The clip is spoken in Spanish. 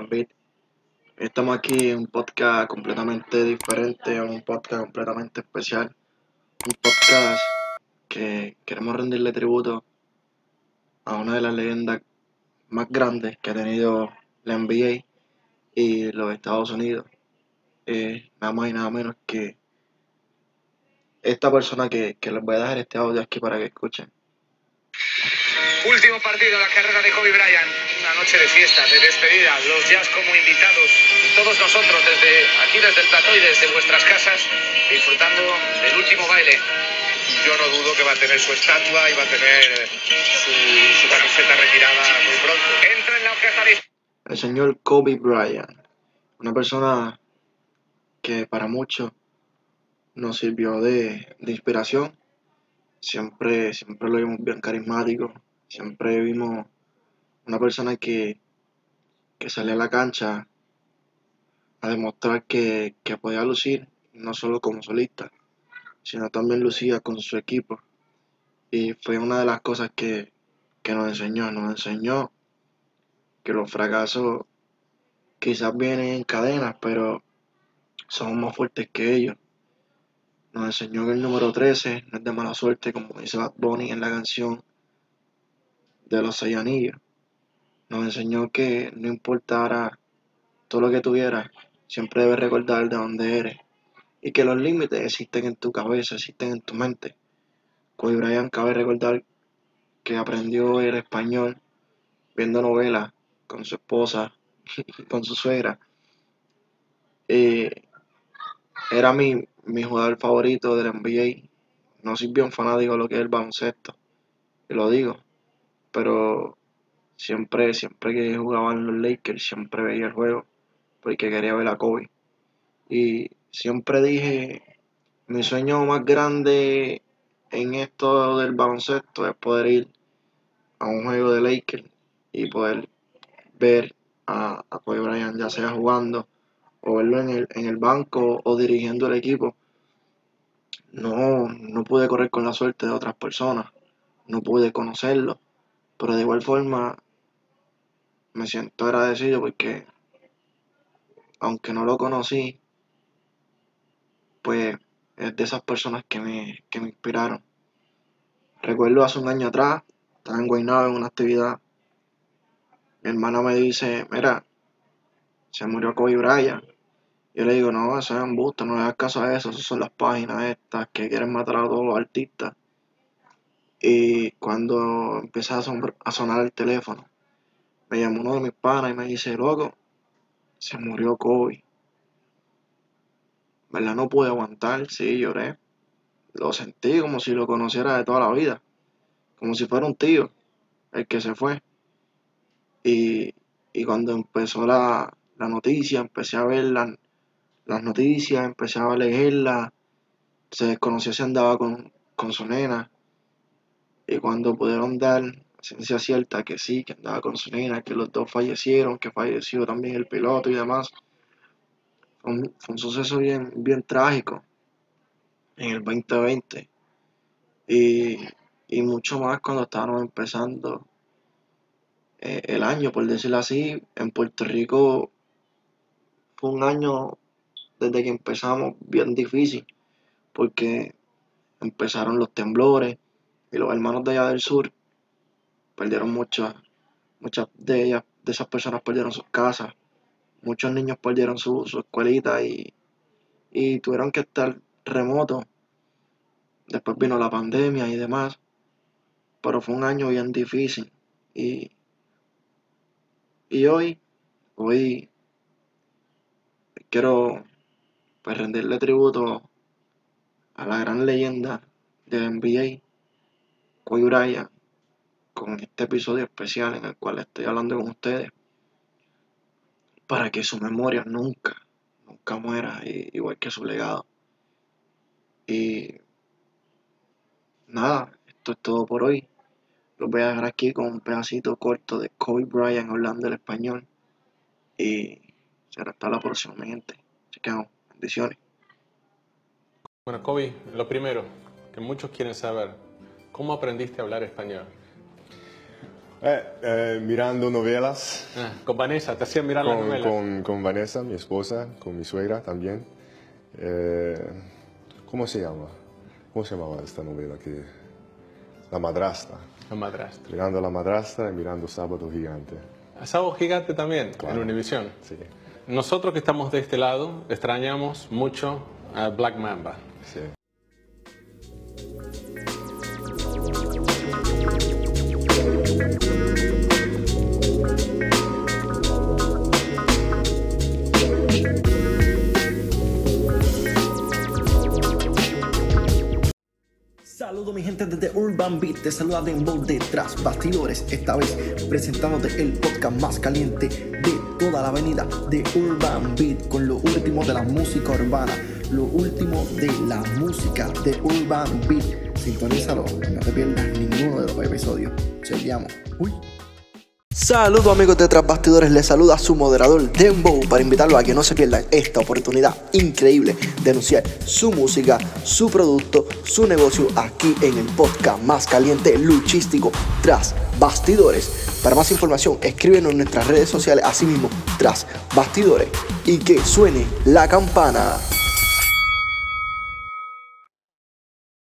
De Beat. Estamos aquí en un podcast completamente diferente, un podcast completamente especial. Un podcast que queremos rendirle tributo a una de las leyendas más grandes que ha tenido la NBA y los Estados Unidos. Eh, nada más y nada menos que esta persona que, que les voy a dejar este audio aquí para que escuchen. Último partido en la carrera de Kobe Bryant. Noche de fiesta, de despedida. Los Jazz como invitados. Y todos nosotros desde aquí, desde el plató y desde vuestras casas, disfrutando del último baile. Yo no dudo que va a tener su estatua y va a tener su, su camiseta retirada muy pronto. Entra en la orquesta de... El señor Kobe Bryant. Una persona que para muchos nos sirvió de, de inspiración. Siempre, siempre lo vimos bien carismático. Siempre vimos una persona que, que salía a la cancha a demostrar que, que podía lucir, no solo como solista, sino también lucía con su equipo. Y fue una de las cosas que, que nos enseñó, nos enseñó que los fracasos quizás vienen en cadenas, pero somos más fuertes que ellos. Nos enseñó que el número 13 no es de mala suerte, como dice Bad Bunny en la canción de los seis anillos. Nos enseñó que no importara todo lo que tuvieras, siempre debes recordar de dónde eres. Y que los límites existen en tu cabeza, existen en tu mente. Kobe Bryant cabe recordar que aprendió el español viendo novelas con su esposa con su suegra. Eh, era mi, mi jugador favorito del NBA. No soy bien fanático de lo que es el baloncesto. Y lo digo pero siempre, siempre que jugaban los Lakers, siempre veía el juego porque quería ver a Kobe. Y siempre dije, mi sueño más grande en esto del baloncesto es poder ir a un juego de Lakers y poder ver a, a Kobe Bryant ya sea jugando o verlo en el, en el banco o dirigiendo el equipo. No, no pude correr con la suerte de otras personas, no pude conocerlo pero de igual forma me siento agradecido porque aunque no lo conocí, pues es de esas personas que me, que me inspiraron. Recuerdo hace un año atrás, estaba en Guaynabo en una actividad. Mi hermana me dice, mira, se murió Kobe Bryant. Yo le digo, no, eso es un busto, no le hagas caso a eso, esas son las páginas estas que quieren matar a todos los artistas. Y cuando empecé a, sonar el teléfono, me llamó uno de mis panas y me dice, loco, se murió Kobe. ¿Verdad? No pude aguantar, sí, lloré. Lo sentí como si lo conociera de toda la vida. Como si fuera un tío, el que se fue. Y, cuando empezó la, noticia, empecé a ver las noticias, empecé a leerlas. Se desconoció si andaba con, con su nena. Y cuando pudieron dar ciencia cierta que sí, que andaba con su nena, que los dos fallecieron, que falleció también el piloto y demás, fue un, suceso bien, bien trágico en el 2020. Y, y mucho más cuando estábamos empezando eh, el año, por decirlo así, en Puerto Rico fue un año desde que empezamos bien difícil, porque empezaron los temblores, y los hermanos de allá del sur perdieron muchas, muchas de ellas, de esas personas perdieron sus casas, muchos niños perdieron su, su escuelita y, y tuvieron que estar remotos. Después vino la pandemia y demás, pero fue un año bien difícil. Y, y hoy, hoy quiero pues, rendirle tributo a la gran leyenda del NBA, Kobe con este episodio especial en el cual estoy hablando con ustedes para que su memoria nunca, nunca muera, igual que su legado. Y nada, esto es todo por hoy. Los voy a dejar aquí con un pedacito corto de Kobe Bryant hablando el español. Y será hasta la próxima, gente. Chequeamos. Bendiciones. Bueno, Kobe, lo primero que muchos quieren saber, ¿Cómo aprendiste a hablar español? Eh, eh, mirando novelas Ah, con Vanessa, te hacían mirar con, novela. con, con Vanessa, mi esposa, con mi suegra también. Eh, ¿Cómo se llama? ¿Cómo se llamaba esta novela? Que, la madrastra. La madrastra. Mirando a la madrastra y mirando Sábado Gigante. A Sábado Gigante también, Claro. en Univisión. Sí, Nosotros que estamos de este lado extrañamos mucho a Black Mamba. sí. Desde Urban Beat, te saluda Dembow detrás bastidores, esta vez presentándote el podcast más caliente de toda la avenida de Urban Beat con lo último de la música urbana, lo último de la música de Urban Beat. Sintonízalo, no te pierdas ninguno de los episodios. Uy. Saludos amigos de Tras Bastidores, les saluda su moderador Dembow para invitarlo a que no se pierdan esta oportunidad increíble de anunciar su música, su producto, su negocio aquí en el podcast más caliente luchístico Tras Bastidores. Para más información escríbenos en nuestras redes sociales, así mismo Tras Bastidores y que suene la campana.